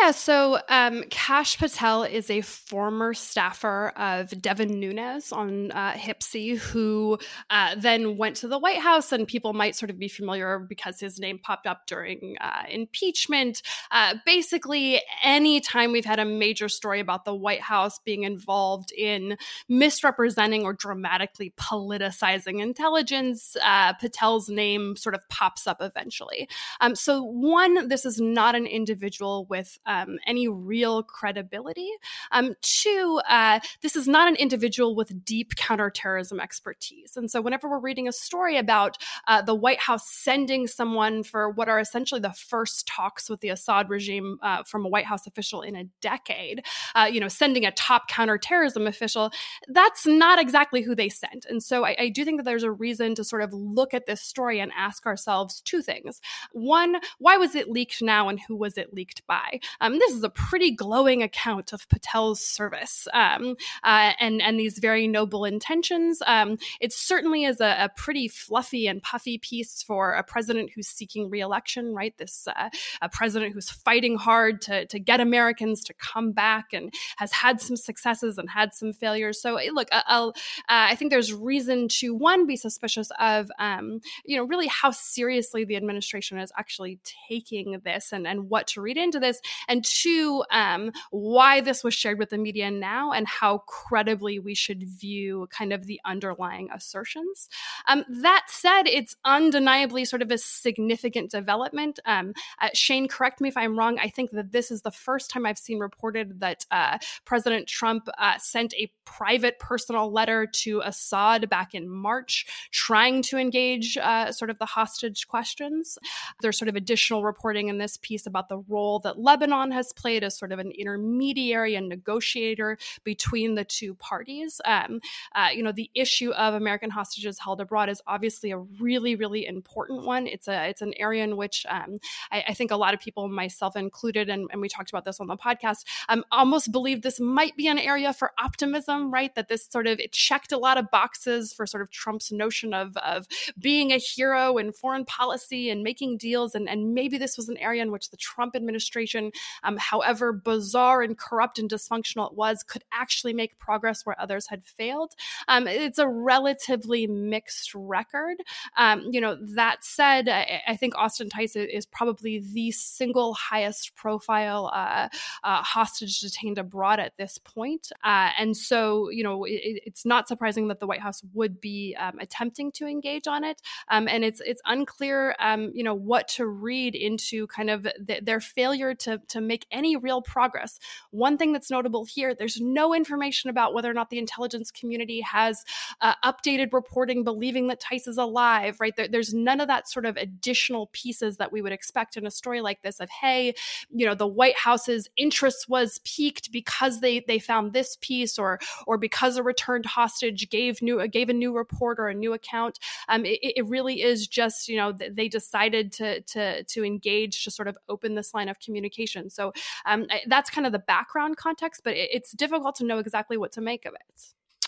Yeah, so um, Kash Patel is a former staffer of Devin Nunes on uh, HPSCI, who uh, then went to the White House, and people might sort of be familiar because his name popped up during uh, impeachment. Uh, basically, anytime we've had a major story about the White House being involved in misrepresenting or dramatically politicizing intelligence, uh, Patel's name sort of pops up eventually. Um, so, one, this is not an individual with um, any real credibility. Um, two, uh, this is not an individual with deep counterterrorism expertise. And so, whenever we're reading a story about uh, the White House sending someone for what are essentially the first talks with the Assad regime uh, from a White House official in a decade, uh, you know, sending a top counterterrorism official, that's not exactly who they sent. And so, I, I do think that there's a reason to sort of look at this story and ask ourselves two things. One, why was it leaked now and who was it leaked by? Um, this is a pretty glowing account of Patel's service um, uh, and, and these very noble intentions. Um, it certainly is a, a, pretty fluffy and puffy piece for a president who's seeking reelection, right? This uh, a president who's fighting hard to, to get Americans to come back and has had some successes and had some failures. So, look, uh, I think there's reason to, one, be suspicious of, um, you know, really how seriously the administration is actually taking this and, and what to read into this, and two, um, why this was shared with the media now and how credibly we should view kind of the underlying assertions. Um, that said, it's undeniably sort of a significant development. Um, uh, Shane, correct me if I'm wrong. I think that this is the first time I've seen reported that uh, President Trump uh, sent a private personal letter to Assad back in March, trying to engage uh, sort of the hostage questions. There's sort of additional reporting in this piece about the role that Lebanon has played as sort of an intermediary and negotiator between the two parties. Um, uh, you know, the issue of American hostages held abroad is obviously a really, really important one. It's a it's an area in which um, I, I, think a lot of people, myself included, and, and, we talked about this on the podcast, um, almost believe this might be an area for optimism, right? That this sort of it checked a lot of boxes for sort of Trump's notion of of being a hero in foreign policy and making deals, and and maybe this was an area in which the Trump administration, um, however bizarre and corrupt and dysfunctional it was, could actually make progress where others had failed. Um, it's a relatively mixed record. Um, you know, that said, I, I, think Austin Tice is probably the single highest profile uh, uh, hostage detained abroad at this point. Uh, and so, you know, it, it's not surprising that the White House would be um, attempting to engage on it. Um, and it's it's unclear, um, you know, what to read into kind of th- their failure to to make any real progress. One thing that's notable here, there's no information about whether or not the intelligence community has uh, updated reporting believing that Tice is alive, right? There, there's none of that sort of additional pieces that we would expect in a story like this of, hey, you know, the White House's interest was piqued because they they found this piece or or because a returned hostage gave new gave a new report or a new account. Um, it, it really is just, you know, they decided to to to engage to sort of open this line of communication. So um, that's kind of the background context, but it, it's difficult to know exactly what to make of it.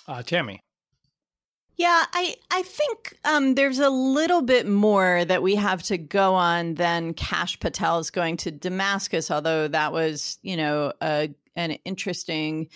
Uh, Tammy. Yeah, I I think um, there's a little bit more that we have to go on than Kash Patel is going to Damascus, although that was you know a, an interesting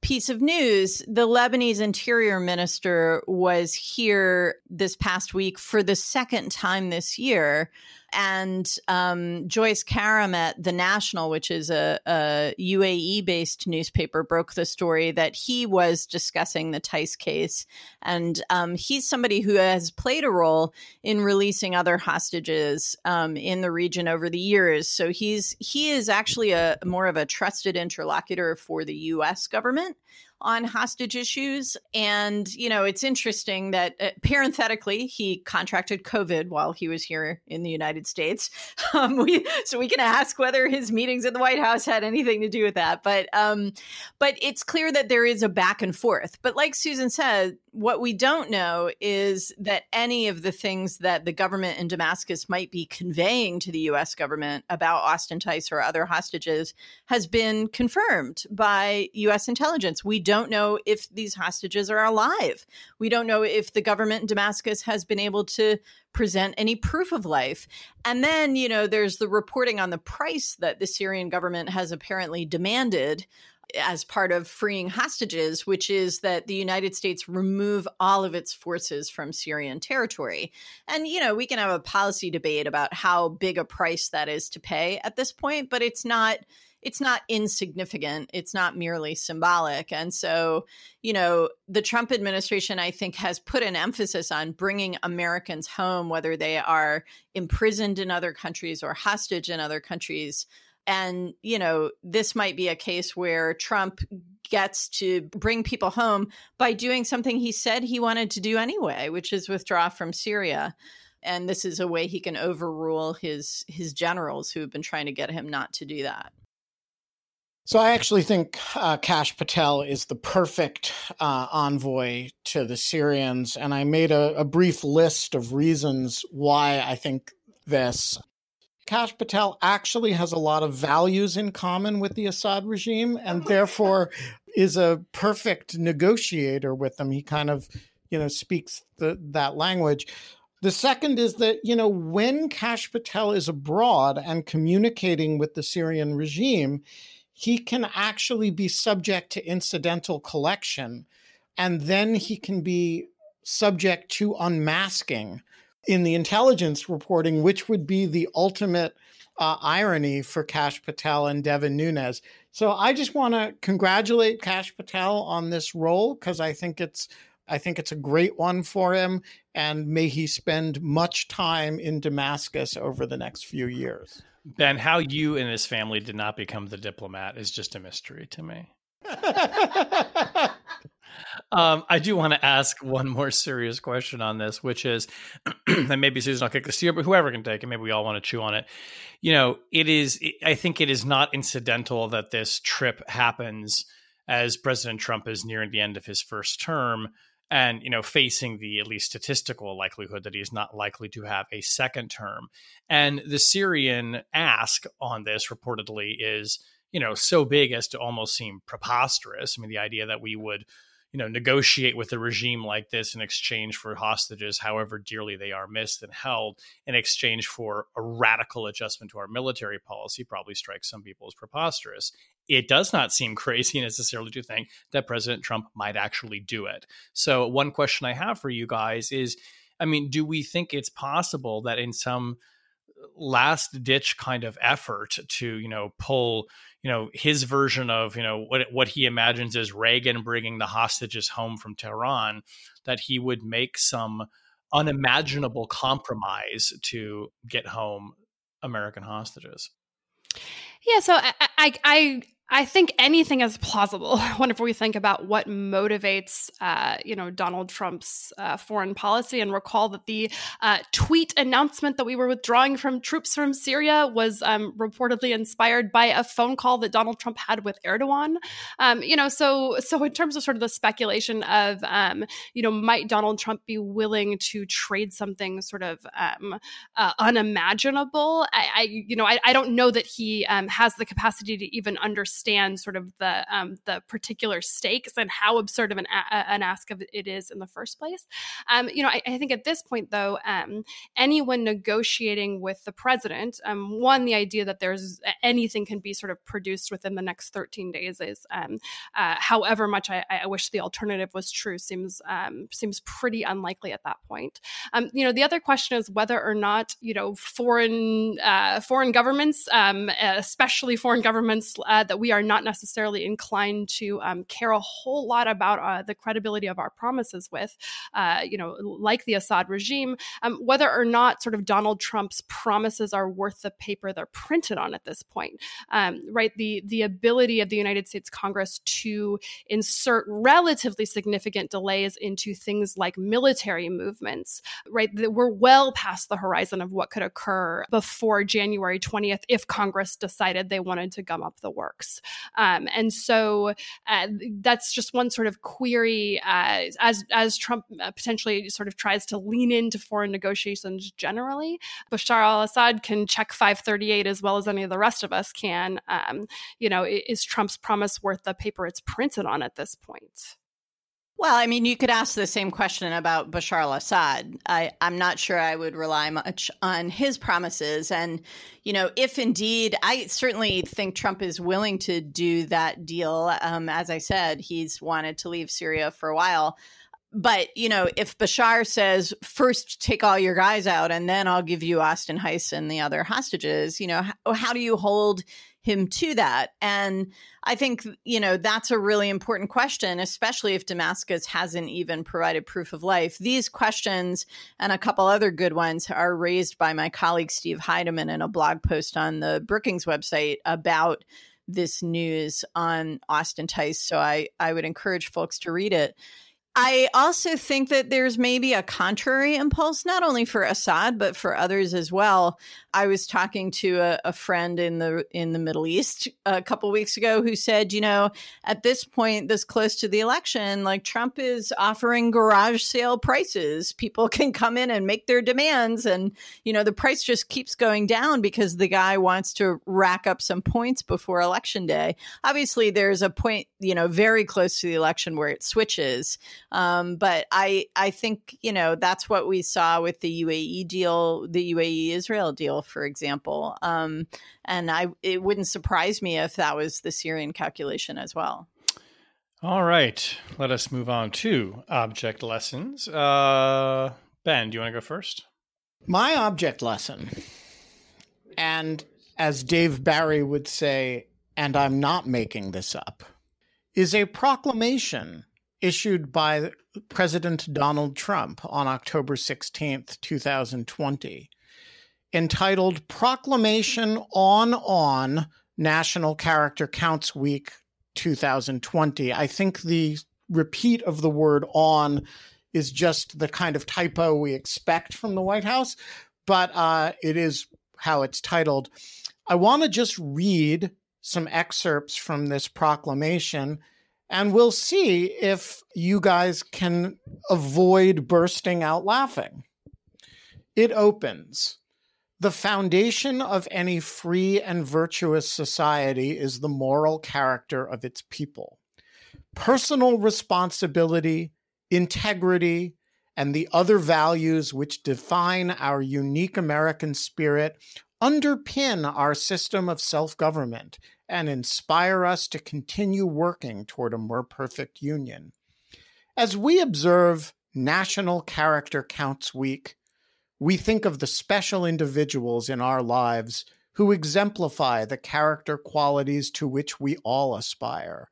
piece of news. The Lebanese interior minister was here this past week for the second time this year. And um, Joyce Karam at The National, which is a, a UAE based newspaper, broke the story that he was discussing the Tice case. And um, he's somebody who has played a role in releasing other hostages um, in the region over the years. So he's he is actually a more of a trusted interlocutor for the U.S. government on hostage issues. And, you know, it's interesting that uh, parenthetically, he contracted COVID while he was here in the United States. Um, we, so we can ask whether his meetings at the White House had anything to do with that. But, um, but it's clear that there is a back and forth. But like Susan said, what we don't know is that any of the things that the government in Damascus might be conveying to the US government about Austin Tice or other hostages has been confirmed by US intelligence. We don't know if these hostages are alive. We don't know if the government in Damascus has been able to present any proof of life. And then, you know, there's the reporting on the price that the Syrian government has apparently demanded as part of freeing hostages, which is that the United States remove all of its forces from Syrian territory. And, you know, we can have a policy debate about how big a price that is to pay at this point, but it's not it's not insignificant. It's not merely symbolic. And so, you know, the Trump administration, I think, has put an emphasis on bringing Americans home, whether they are imprisoned in other countries or hostage in other countries. And, you know, this might be a case where Trump gets to bring people home by doing something he said he wanted to do anyway, which is withdraw from Syria. And this is a way he can overrule his his generals who have been trying to get him not to do that. So I actually think uh, Kash Patel is the perfect uh, envoy to the Syrians, and I made a, a brief list of reasons why I think this. Kash Patel actually has a lot of values in common with the Assad regime, and therefore is a perfect negotiator with them. He kind of, you know, speaks the, that language. The second is that, you know, when Kash Patel is abroad and communicating with the Syrian regime, he can actually be subject to incidental collection and then he can be subject to unmasking in the intelligence reporting, which would be the ultimate uh, irony for Kash Patel and Devin Nunes. So I just want to congratulate Kash Patel on this role because I think it's I think it's a great one for him, and may he spend much time in Damascus over the next few years. Ben, how you and his family did not become the diplomat is just a mystery to me. um, I do want to ask one more serious question on this, which is, and maybe Susan, I'll kick this to you, but whoever can take it, maybe we all want to chew on it. You know, it is, I think it is not incidental that this trip happens as President Trump is nearing the end of his first term and you know facing the at least statistical likelihood that he's not likely to have a second term. And the syrian ask on this reportedly is you know so big as to almost seem preposterous. I mean the idea that we would you know negotiate with a regime like this in exchange for hostages however dearly they are missed and held in exchange for a radical adjustment to our military policy probably strikes some people as preposterous it does not seem crazy necessarily to think that president trump might actually do it so one question i have for you guys is i mean do we think it's possible that in some last ditch kind of effort to you know pull you know his version of you know what what he imagines is Reagan bringing the hostages home from Tehran that he would make some unimaginable compromise to get home American hostages. Yeah, so I I, I I think anything is plausible whenever we think about what motivates, uh, you know, Donald Trump's uh, foreign policy. And recall that the uh, tweet announcement that we were withdrawing from troops from Syria was um, reportedly inspired by a phone call that Donald Trump had with Erdogan. Um, you know, so so in terms of sort of the speculation of, um, you know, might Donald Trump be willing to trade something sort of um, uh, unimaginable? I, I, you know, I, I, don't know that he um, has the capacity to even understand understand sort of the um, the particular stakes and how absurd of an, a- an ask of it is in the first place. Um, you know, I, I, think at this point, though, um, anyone negotiating with the president, um, one, the idea that there's anything can be sort of produced within the next 13 days is, um, uh, however much I, I, wish the alternative was true, seems um, seems pretty unlikely at that point. you know, the other question is whether or not you know foreign uh, foreign governments, especially foreign governments uh, that we we are not necessarily inclined to um, care a whole lot about uh, the credibility of our promises with, uh, you know, like the Assad regime, um, whether or not sort of Donald Trump's promises are worth the paper they're printed on at this point. Um, right, the the ability of the United States Congress to insert relatively significant delays into things like military movements. Right, we're well past the horizon of what could occur before January 20th if Congress decided they wanted to gum up the works. Um, and so uh, that's just one sort of query uh, as as Trump uh, potentially sort of tries to lean into foreign negotiations generally. Bashar al-Assad can check 538 as well as any of the rest of us can. Um, you know, is Trump's promise worth the paper it's printed on at this point? Well, I mean, you could ask the same question about Bashar al Assad. I, am not sure I would rely much on his promises. And, you know, if indeed, I certainly think Trump is willing to do that deal. Um, as I said, he's wanted to leave Syria for a while. but you know, if Bashar says first take all your guys out and then I'll give you Austin Tice and the other hostages, you know, how, how do you hold him to that? And I think you know that's a really important question, especially if Damascus hasn't even provided proof of life. These questions and a couple other good ones are raised by my colleague Steve Heydemann in a blog post on the Brookings website about this news on Austin Tice. So I I would encourage folks to read it. I also think that there's maybe a contrary impulse, not only for Assad but for others as well. I was talking to a, a friend in the in the Middle East a couple weeks ago who said, you know, at this point, this close to the election, like Trump is offering garage sale prices. People can come in and make their demands, and you know the price just keeps going down because the guy wants to rack up some points before election day. Obviously, there's a point, you know, very close to the election where it switches. Um, but I I think you know that's what we saw with the UAE deal, the UAE Israel deal, for example. Um, and I it wouldn't surprise me if that was the Syrian calculation as well. All right, let us move on to object lessons. Uh, ben, do you want to go first? My object lesson, and as Dave Barry would say, and I'm not making this up, is a proclamation issued by President Donald Trump on October 16th, 2020, entitled Proclamation on On National Character Counts Week 2020. I think the repeat of the word on is just the kind of typo we expect from the White House, but uh, it is how it's titled. I want to just read some excerpts from this proclamation and we'll see if you guys can avoid bursting out laughing. It opens. The foundation of any free and virtuous society is the moral character of its people. Personal responsibility, integrity, and the other values which define our unique American spirit underpin our system of self government and inspire us to continue working toward a more perfect union. As we observe National Character Counts Week, we think of the special individuals in our lives who exemplify the character qualities to which we all aspire.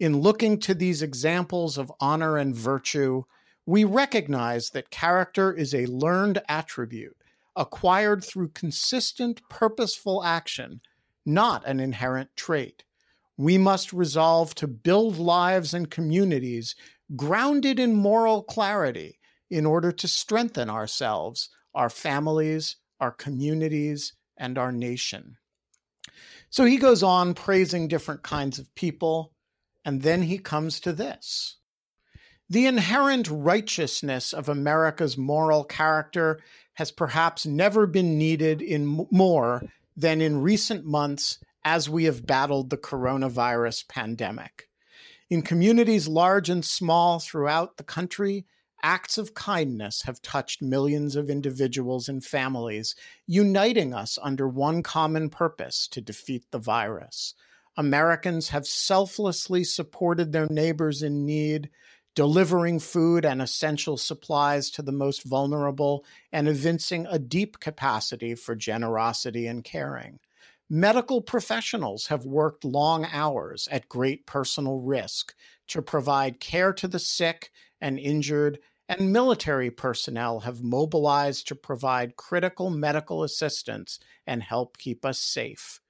In looking to these examples of honor and virtue, we recognize that character is a learned attribute acquired through consistent, purposeful action not an inherent trait. We must resolve to build lives and communities grounded in moral clarity in order to strengthen ourselves, our families, our communities, and our nation. So he goes on praising different kinds of people, and then he comes to this. The inherent righteousness of America's moral character has perhaps never been needed in more than in recent months as we have battled the coronavirus pandemic. In communities large and small throughout the country, acts of kindness have touched millions of individuals and families, uniting us under one common purpose to defeat the virus. Americans have selflessly supported their neighbors in need, delivering food and essential supplies to the most vulnerable, and evincing a deep capacity for generosity and caring. Medical professionals have worked long hours at great personal risk to provide care to the sick and injured, and military personnel have mobilized to provide critical medical assistance and help keep us safe.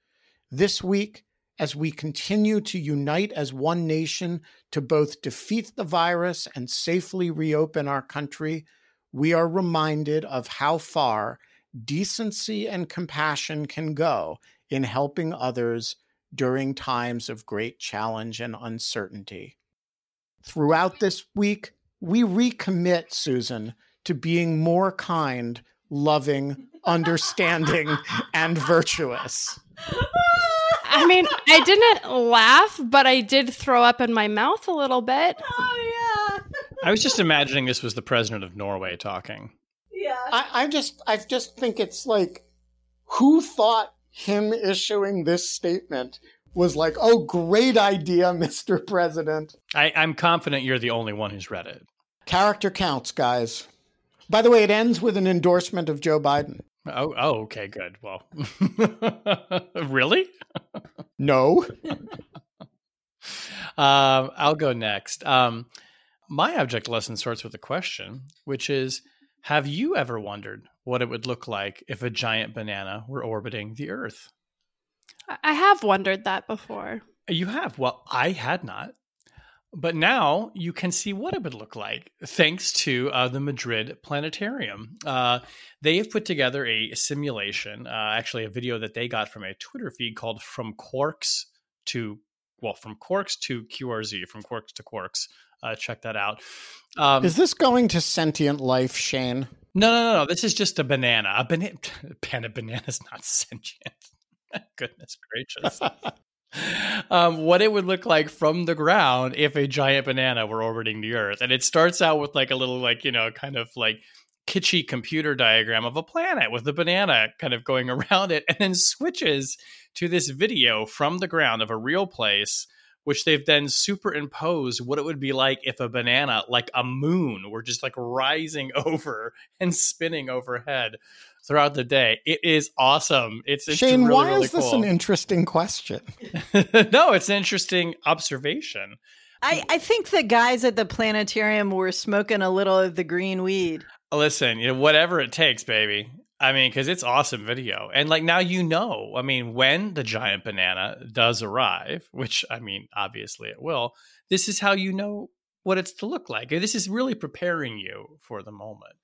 This week, as we continue to unite as one nation to both defeat the virus and safely reopen our country, we are reminded of how far decency and compassion can go in helping others during times of great challenge and uncertainty. Throughout this week, we recommit, Susan, to being more kind, loving, understanding, and virtuous. I mean, I didn't laugh, but I did throw up in my mouth a little bit. Oh yeah. I was just imagining this was the president of Norway talking. Yeah. I, I just I just think it's like who thought him issuing this statement was like, oh, great idea, Mr. President. I, I'm confident you're the only one who's read it. Character counts, guys. By the way, it ends with an endorsement of Joe Biden. Oh, oh, okay, good. Well, really? No. um, I'll go next. Um, my object lesson starts with a question, which is Have you ever wondered what it would look like if a giant banana were orbiting the Earth? I have wondered that before. You have? Well, I had not. But now you can see what it would look like thanks to uh, the Madrid Planetarium. Uh, they have put together a simulation, uh, actually, a video that they got from a Twitter feed called From Quarks to, well, From Quarks to QRZ, From Quarks to Quarks. Uh, check that out. Um, Is this going to sentient life, Shane? No, no, no, no. This is just a banana. A banana. A banana is not sentient. Goodness gracious. um, what it would look like from the ground if a giant banana were orbiting the Earth. And it starts out with like a little, like, you know, kind of like kitschy computer diagram of a planet with a banana kind of going around it, and then switches to this video from the ground of a real place which they've then superimposed what it would be like if a banana, like a moon, were just like rising over and spinning overhead throughout the day. It is awesome. It's, it's Shane. Really, why really is this an interesting question? no, it's an interesting observation. I, I think the guys at the planetarium were smoking a little of the green weed. Listen, you know, whatever it takes, baby. I mean, because it's awesome video. And like now you know, I mean, when the giant banana does arrive, which I mean, obviously it will, this is how you know what it's to look like. This is really preparing you for the moment.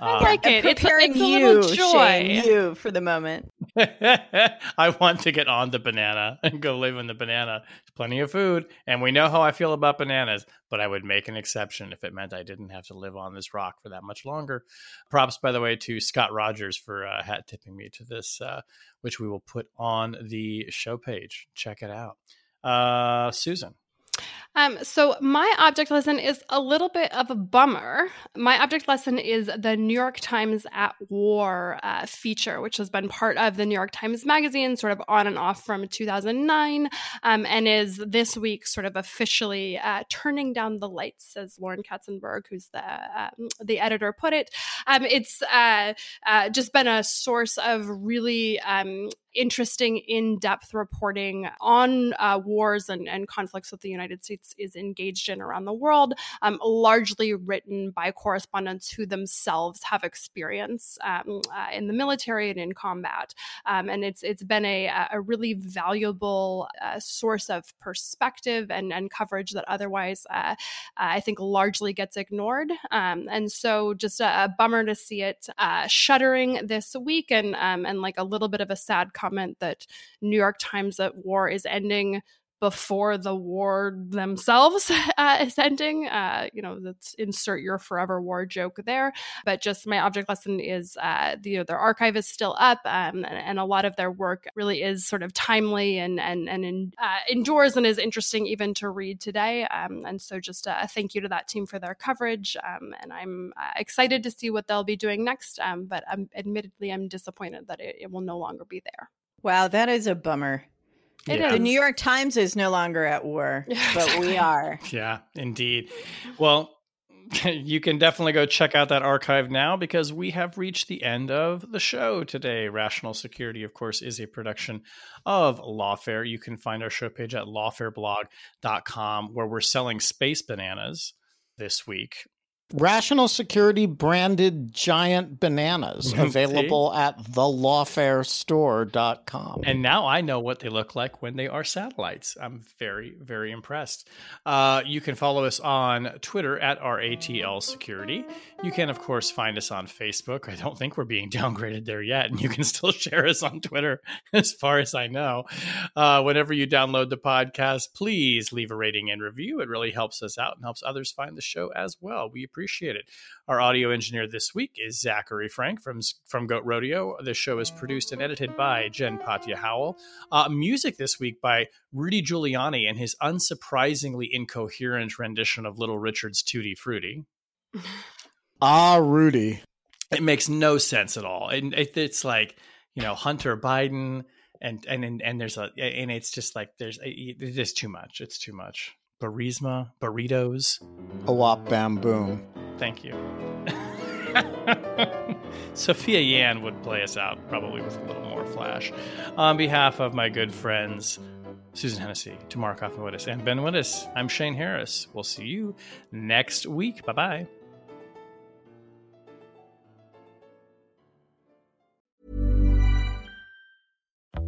I um, like it. Preparing it's, it's you, Shane, you for the moment. I want to get on the banana and go live in the banana. There's plenty of food, and we know how I feel about bananas. But I would make an exception if it meant I didn't have to live on this rock for that much longer. Props, by the way, to Scott Rogers for uh, hat tipping me to this, uh, which we will put on the show page. Check it out, uh, Susan. Um, so my object lesson is a little bit of a bummer. My object lesson is the New York Times at War uh, feature, which has been part of the New York Times Magazine, sort of on and off from 2009, um, and is this week sort of officially uh, turning down the lights, as Lauren Katzenberg, who's the um, the editor, put it. Um, it's uh, uh, just been a source of really um, interesting, in depth reporting on uh, wars and, and, conflicts that the United States is engaged in around the world, um, largely written by correspondents who themselves have experience um, uh, in the military and in combat. Um, and it's it's been a, a really valuable uh, source of perspective and, and coverage that otherwise uh, I think largely gets ignored. Um, and so just a, a, bummer to see it uh, shuttering this week and um, and like a little bit of a sad comment that New York Times that War is ending before the war themselves uh, is ending. Uh, you know, let's insert your forever war joke there. But just my object lesson is, uh, the, you know, their archive is still up, um, and, and, a lot of their work really is sort of timely and and and uh, endures and is interesting even to read today. Um, and so, just a thank you to that team for their coverage. Um, and I'm uh, excited to see what they'll be doing next. Um, but I'm, admittedly, I'm disappointed that it, it will no longer be there. Wow, that is a bummer. It yeah. The New York Times is no longer at war, but we are. Yeah, indeed. Well, you can definitely go check out that archive now because we have reached the end of the show today. Rational Security, of course, is a production of Lawfare. You can find our show page at lawfareblog.com where we're selling space bananas this week. Rational Security branded giant bananas available at thelawfarestore.com. And now I know what they look like when they are satellites. I'm very, very impressed. Uh, you can follow us on Twitter at RATL Security. You can, of course, find us on Facebook. I don't think we're being downgraded there yet. And you can still share us on Twitter, as far as I know. Uh, whenever you download the podcast, please leave a rating and review. It really helps us out and helps others find the show as well. We appreciate it. Our audio engineer this week is Zachary Frank from from Goat Rodeo. The show is produced and edited by Jen Patja Howell. Uh, music this week by Rudy Giuliani and his unsurprisingly incoherent rendition of Little Richard's Tutti Frutti. ah, Rudy. It makes no sense at all. And it, it's like you know Hunter Biden and and and there's a and it's just like there's it's just too much. It's too much. Burisma, burritos. A wop bam boom. Thank you. Sophia Yan would play us out, probably with a little more flash. On behalf of my good friends, Susan Hennessy, Tamara Cofman Wittes, and Ben Wittes, I'm Shane Harris. We'll see you next week. Bye bye.